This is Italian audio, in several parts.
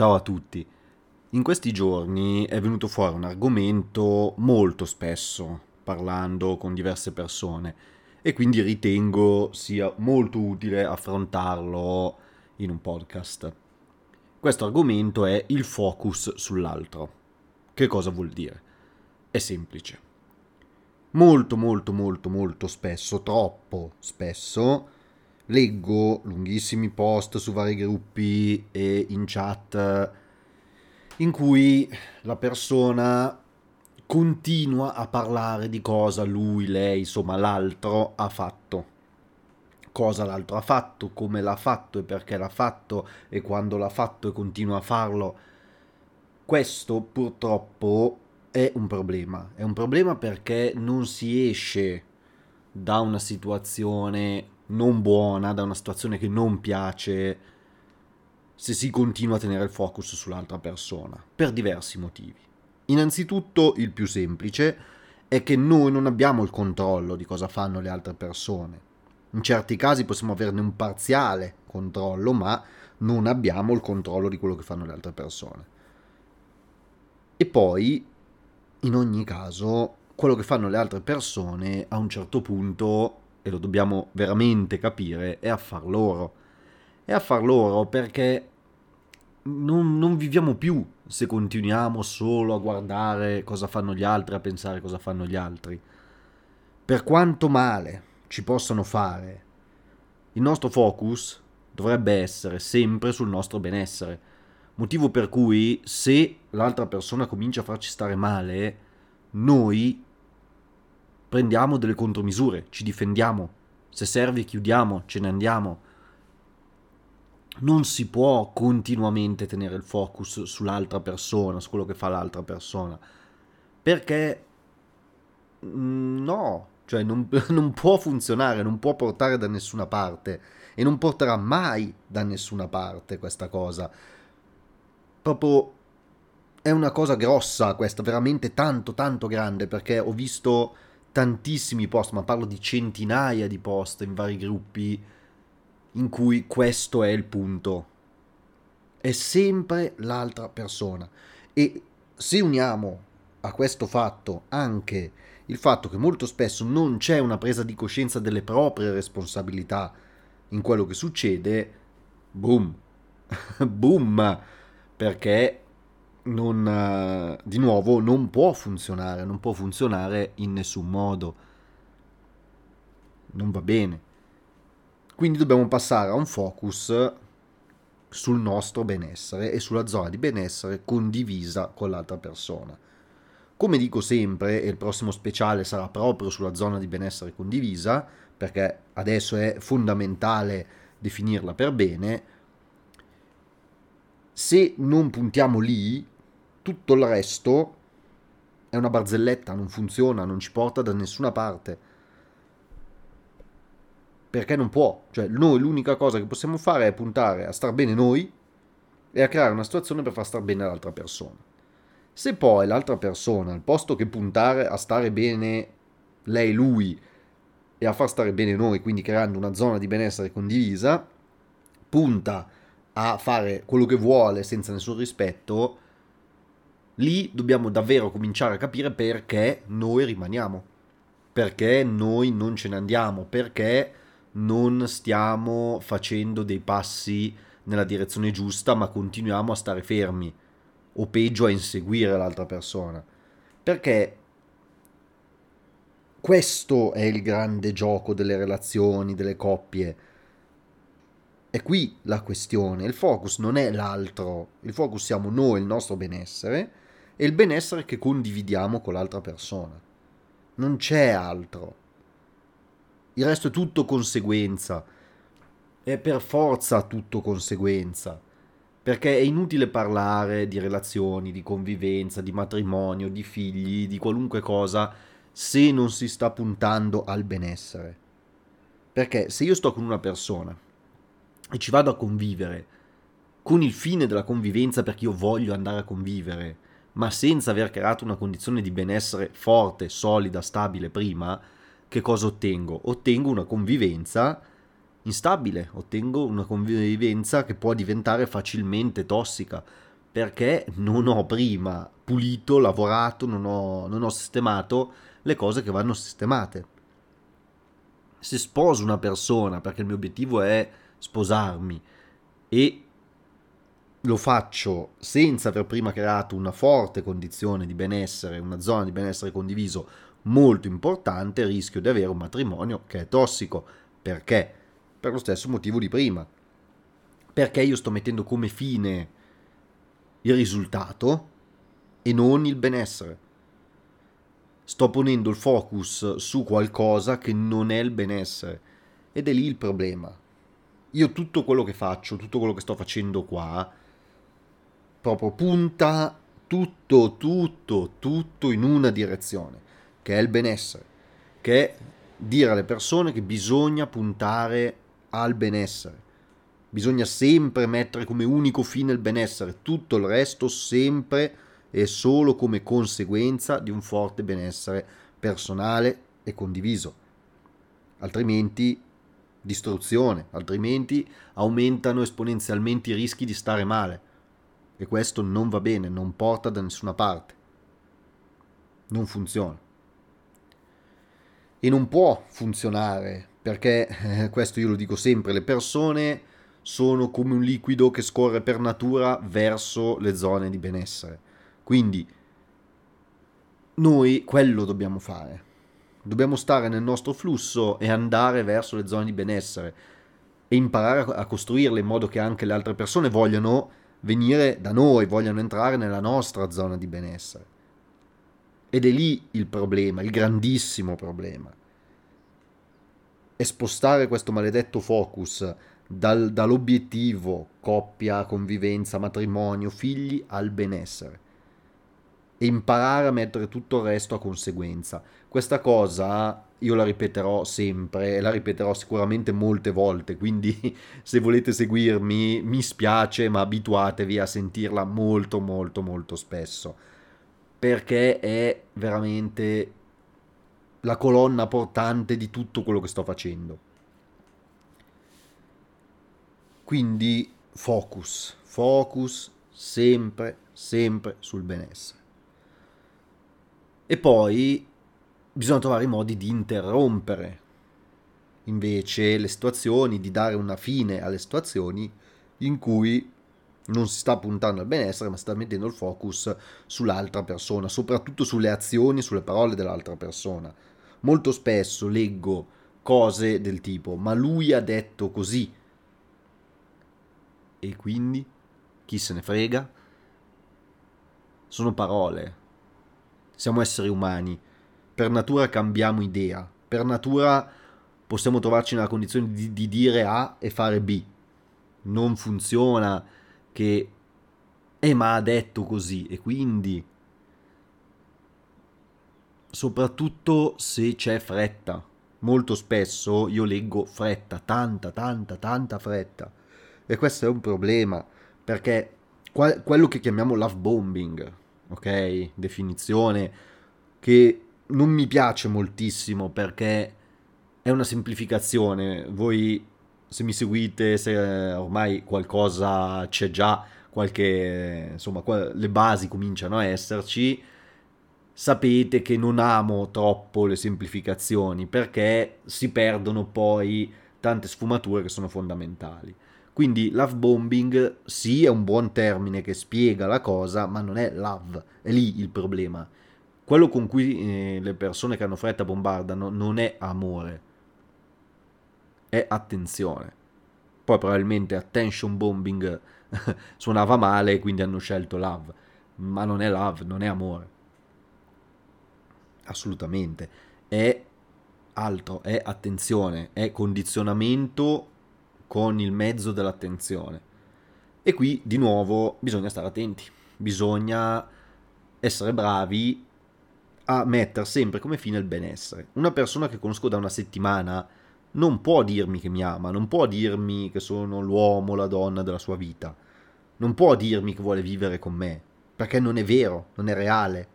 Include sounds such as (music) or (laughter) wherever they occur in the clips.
Ciao a tutti. In questi giorni è venuto fuori un argomento molto spesso parlando con diverse persone e quindi ritengo sia molto utile affrontarlo in un podcast. Questo argomento è il focus sull'altro. Che cosa vuol dire? È semplice. Molto molto molto molto spesso, troppo spesso, leggo lunghissimi post su vari gruppi e in chat in cui la persona continua a parlare di cosa lui, lei, insomma l'altro ha fatto. Cosa l'altro ha fatto, come l'ha fatto e perché l'ha fatto e quando l'ha fatto e continua a farlo. Questo purtroppo è un problema. È un problema perché non si esce da una situazione non buona, da una situazione che non piace, se si continua a tenere il focus sull'altra persona, per diversi motivi. Innanzitutto, il più semplice è che noi non abbiamo il controllo di cosa fanno le altre persone. In certi casi possiamo averne un parziale controllo, ma non abbiamo il controllo di quello che fanno le altre persone. E poi, in ogni caso, quello che fanno le altre persone a un certo punto e lo dobbiamo veramente capire, è affar loro. È affar loro perché non, non, viviamo più se continuiamo solo a guardare cosa fanno gli altri, a pensare cosa fanno gli altri. Per quanto male ci possano fare, il nostro focus dovrebbe essere sempre sul nostro benessere. Motivo per cui se l'altra persona comincia a farci stare male, noi prendiamo delle contromisure, ci difendiamo, se serve chiudiamo, ce ne andiamo. Non si può continuamente tenere il focus sull'altra persona, su quello che fa l'altra persona, perché mm, no, cioè non, (laughs) non può funzionare, non può portare da nessuna parte e non porterà mai da nessuna parte questa cosa. Proprio è una cosa grossa questa, veramente tanto tanto grande perché ho visto tantissimi post, ma parlo di centinaia di post in vari gruppi in cui questo è il punto. È sempre l'altra persona. E se uniamo a questo fatto anche il fatto che molto spesso non c'è una presa di coscienza delle proprie responsabilità in quello che succede, boom, (laughs) boom, perché non, uh, di nuovo non può funzionare, non può funzionare in nessun modo. Non va bene. Quindi dobbiamo passare a un focus sul nostro benessere e sulla zona di benessere condivisa con l'altra persona. Come dico sempre, e il prossimo speciale sarà proprio sulla zona di benessere condivisa, perché adesso è fondamentale definirla per bene, se non puntiamo lì, tutto il resto è una barzelletta, non funziona, non ci porta da nessuna parte. Perché non può. Cioè, noi l'unica cosa che possiamo fare è puntare a star bene noi e a creare una situazione per far star bene l'altra persona. Se poi l'altra persona, al posto che puntare a stare bene lei, lui, e a far stare bene noi, quindi creando una zona di benessere condivisa, punta a fare quello che vuole senza nessun rispetto, lì dobbiamo davvero cominciare a capire perché noi rimaniamo, perché noi non ce ne andiamo, perché non stiamo facendo dei passi nella direzione giusta, ma continuiamo a stare fermi. O peggio a inseguire l'altra persona. Perché questo è il grande gioco delle relazioni, delle coppie. È qui la questione, il focus non è l'altro, il focus siamo noi, il nostro benessere e il benessere che condividiamo con l'altra persona. Non c'è altro. Il resto è tutto conseguenza. È per forza tutto conseguenza. Perché è inutile parlare di relazioni, di convivenza, di matrimonio, di figli, di qualunque cosa se non si sta puntando al benessere. Perché se io sto con una persona e ci vado a convivere con il fine della convivenza perché io voglio andare a convivere, ma senza aver creato una condizione di benessere forte, solida, stabile prima, che cosa ottengo? Ottengo una convivenza instabile, ottengo una convivenza che può diventare facilmente tossica, perché non ho prima pulito, lavorato, non ho, non ho sistemato le cose che vanno sistemate. Se sposo una persona perché il mio obiettivo è sposarmi e lo faccio senza aver prima creato una forte condizione di benessere, una zona di benessere condiviso molto importante, rischio di avere un matrimonio che è tossico. Perché? Per lo stesso motivo di prima. Perché io sto mettendo come fine il risultato e non il benessere. Sto ponendo il focus su qualcosa che non è il benessere. Ed è lì il problema. Io tutto quello che faccio, tutto quello che sto facendo qua, proprio punta tutto, tutto, tutto in una direzione, che è il benessere, che è dire alle persone che bisogna puntare al benessere. Bisogna sempre mettere come unico fine il benessere, tutto il resto sempre e solo come conseguenza di un forte benessere personale e condiviso. Altrimenti distruzione, altrimenti aumentano esponenzialmente i rischi di stare male e questo non va bene, non porta da nessuna parte. Non funziona. E non può funzionare perché, eh, questo io lo dico sempre, le persone sono come un liquido che scorre per natura verso le zone di benessere. Quindi noi quello dobbiamo fare. Dobbiamo stare nel nostro flusso e andare verso le zone di benessere e imparare a costruirle in modo che anche le altre persone vogliano venire da noi, vogliono entrare nella nostra zona di benessere. Ed è lì il problema, il grandissimo problema. È spostare questo maledetto focus dal, dall'obiettivo coppia, convivenza, matrimonio, figli al benessere e imparare a mettere tutto il resto a conseguenza. Questa cosa io la ripeterò sempre e la ripeterò sicuramente molte volte, quindi (laughs) se volete seguirmi mi spiace, ma abituatevi a sentirla molto molto molto spesso, perché è veramente la colonna portante di tutto quello che sto facendo. Quindi focus, focus sempre, sempre sul benessere. E poi bisogna trovare i modi di interrompere invece le situazioni, di dare una fine alle situazioni in cui non si sta puntando al benessere, ma si sta mettendo il focus sull'altra persona, soprattutto sulle azioni, sulle parole dell'altra persona. Molto spesso leggo cose del tipo, ma lui ha detto così. E quindi chi se ne frega? Sono parole, siamo esseri umani, per natura cambiamo idea, per natura possiamo trovarci nella condizione di, di dire A e fare B. Non funziona che eh ma ha detto così e quindi soprattutto se c'è fretta. Molto spesso io leggo fretta, tanta, tanta, tanta fretta. E questo è un problema, perché quello che chiamiamo love bombing, ok? Definizione che non mi piace moltissimo perché è una semplificazione. Voi se mi seguite, se ormai qualcosa c'è già, qualche insomma, le basi cominciano a esserci, sapete che non amo troppo le semplificazioni perché si perdono poi tante sfumature che sono fondamentali. Quindi love bombing sì è un buon termine che spiega la cosa, ma non è love, è lì il problema. Quello con cui eh, le persone che hanno fretta bombardano non è amore, è attenzione. Poi probabilmente attention bombing (laughs) suonava male e quindi hanno scelto love, ma non è love, non è amore. Assolutamente. È altro, è attenzione, è condizionamento con il mezzo dell'attenzione. E qui di nuovo bisogna stare attenti, bisogna essere bravi a mettere sempre come fine il benessere. Una persona che conosco da una settimana non può dirmi che mi ama, non può dirmi che sono l'uomo, la donna della sua vita, non può dirmi che vuole vivere con me, perché non è vero, non è reale,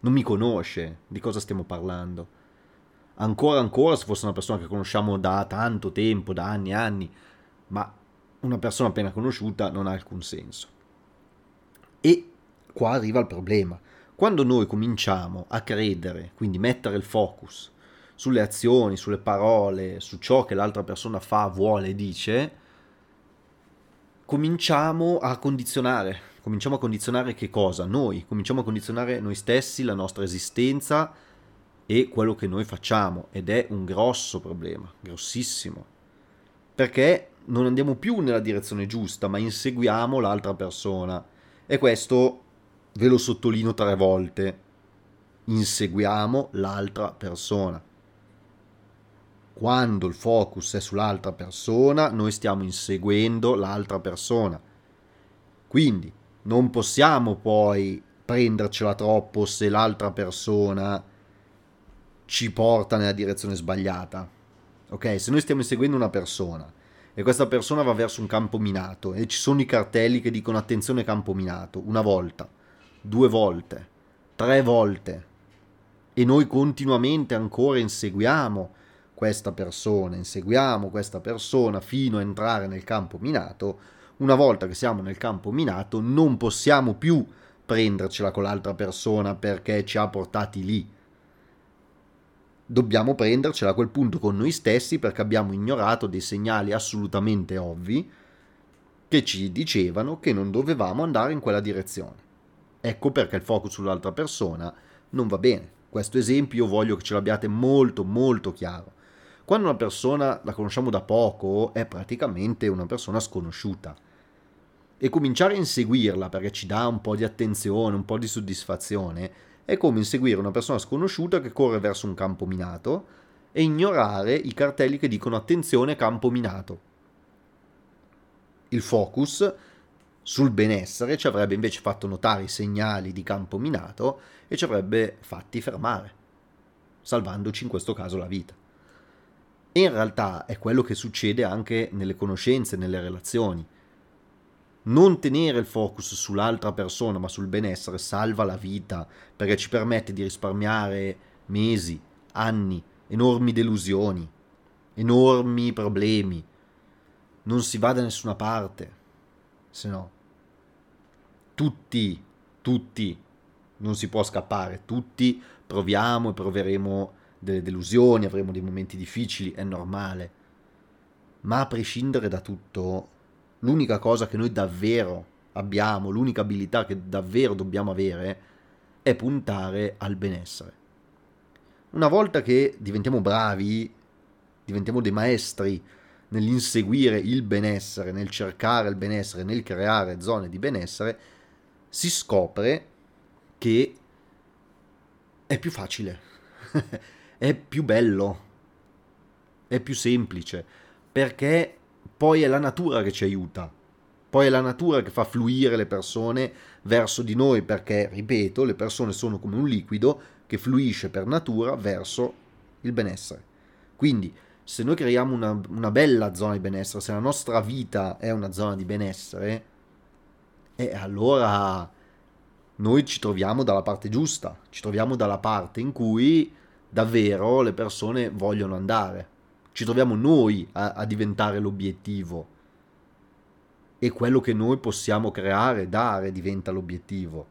non mi conosce, di cosa stiamo parlando. Ancora ancora se fosse una persona che conosciamo da tanto tempo, da anni e anni, ma una persona appena conosciuta non ha alcun senso. E qua arriva il problema. Quando noi cominciamo a credere, quindi mettere il focus sulle azioni, sulle parole, su ciò che l'altra persona fa, vuole dice, cominciamo a condizionare. Cominciamo a condizionare che cosa? Noi, cominciamo a condizionare noi stessi, la nostra esistenza e quello che noi facciamo ed è un grosso problema, grossissimo. Perché non andiamo più nella direzione giusta, ma inseguiamo l'altra persona. E questo ve lo sottolineo tre volte. Inseguiamo l'altra persona. Quando il focus è sull'altra persona, noi stiamo inseguendo l'altra persona. Quindi non possiamo poi prendercela troppo se l'altra persona ci porta nella direzione sbagliata. Ok, se noi stiamo inseguendo una persona e questa persona va verso un campo minato e ci sono i cartelli che dicono attenzione campo minato, una volta, due volte, tre volte, e noi continuamente ancora inseguiamo questa persona, inseguiamo questa persona fino a entrare nel campo minato, una volta che siamo nel campo minato non possiamo più prendercela con l'altra persona perché ci ha portati lì. Dobbiamo prendercela a quel punto con noi stessi perché abbiamo ignorato dei segnali assolutamente ovvi che ci dicevano che non dovevamo andare in quella direzione. Ecco perché il focus sull'altra persona non va bene. Questo esempio voglio che ce l'abbiate molto molto chiaro. Quando una persona la conosciamo da poco è praticamente una persona sconosciuta e cominciare a inseguirla perché ci dà un po' di attenzione, un po' di soddisfazione, è come inseguire una persona sconosciuta che corre verso un campo minato e ignorare i cartelli che dicono attenzione campo minato. Il focus sul benessere ci avrebbe invece fatto notare i segnali di campo minato e ci avrebbe fatti fermare, salvandoci in questo caso la vita. E in realtà è quello che succede anche nelle conoscenze, nelle relazioni. Non tenere il focus sull'altra persona ma sul benessere salva la vita perché ci permette di risparmiare mesi, anni, enormi delusioni, enormi problemi. Non si va da nessuna parte, se no. Tutti, tutti, non si può scappare, tutti proviamo e proveremo delle delusioni, avremo dei momenti difficili, è normale. Ma a prescindere da tutto, l'unica cosa che noi davvero abbiamo, l'unica abilità che davvero dobbiamo avere, è puntare al benessere. Una volta che diventiamo bravi, diventiamo dei maestri nell'inseguire il benessere, nel cercare il benessere, nel creare zone di benessere, si scopre che è più facile. (laughs) è più bello, è più semplice, perché poi è la natura che ci aiuta, poi è la natura che fa fluire le persone verso di noi, perché, ripeto, le persone sono come un liquido che fluisce per natura verso il benessere. Quindi, se noi creiamo una, una bella zona di benessere, se la nostra vita è una zona di benessere, e allora noi ci troviamo dalla parte giusta, ci troviamo dalla parte in cui davvero le persone vogliono andare. Ci troviamo noi a, a diventare l'obiettivo. E quello che noi possiamo creare, dare, diventa l'obiettivo.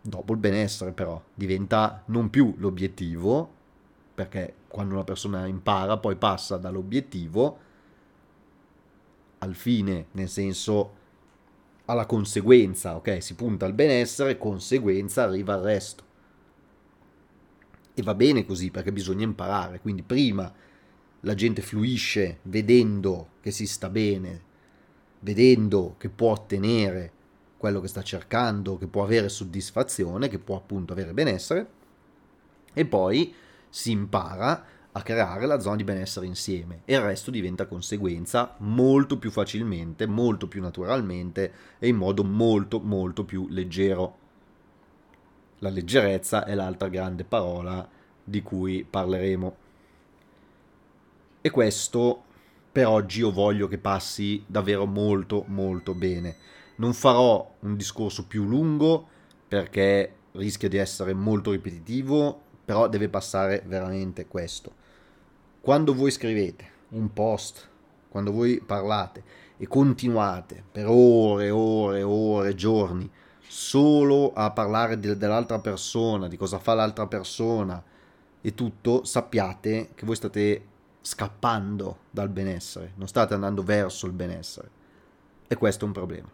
Dopo il benessere però diventa non più l'obiettivo, perché quando una persona impara poi passa dall'obiettivo al fine, nel senso alla conseguenza, ok? Si punta al benessere, conseguenza arriva al resto. E va bene così perché bisogna imparare. Quindi prima la gente fluisce vedendo che si sta bene, vedendo che può ottenere quello che sta cercando, che può avere soddisfazione, che può appunto avere benessere, e poi si impara a creare la zona di benessere insieme e il resto diventa conseguenza molto più facilmente, molto più naturalmente e in modo molto molto più leggero. La leggerezza è l'altra grande parola di cui parleremo. E questo per oggi io voglio che passi davvero molto molto bene. Non farò un discorso più lungo perché rischia di essere molto ripetitivo, però deve passare veramente questo. Quando voi scrivete un post, quando voi parlate e continuate per ore, ore, ore, giorni solo a parlare de- dell'altra persona, di cosa fa l'altra persona e tutto, sappiate che voi state scappando dal benessere, non state andando verso il benessere. E questo è un problema.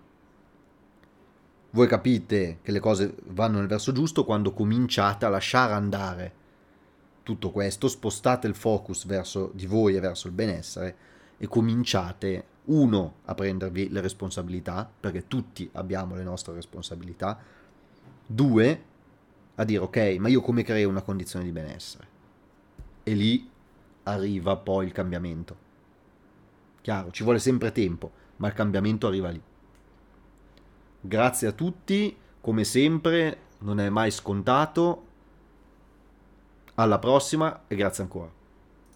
Voi capite che le cose vanno nel verso giusto quando cominciate a lasciare andare tutto questo, spostate il focus verso di voi e verso il benessere e cominciate, uno, a prendervi le responsabilità, perché tutti abbiamo le nostre responsabilità, due, a dire ok, ma io come creo una condizione di benessere? E lì arriva poi il cambiamento. Chiaro, ci vuole sempre tempo, ma il cambiamento arriva lì. Grazie a tutti, come sempre, non è mai scontato. Alla prossima e grazie ancora.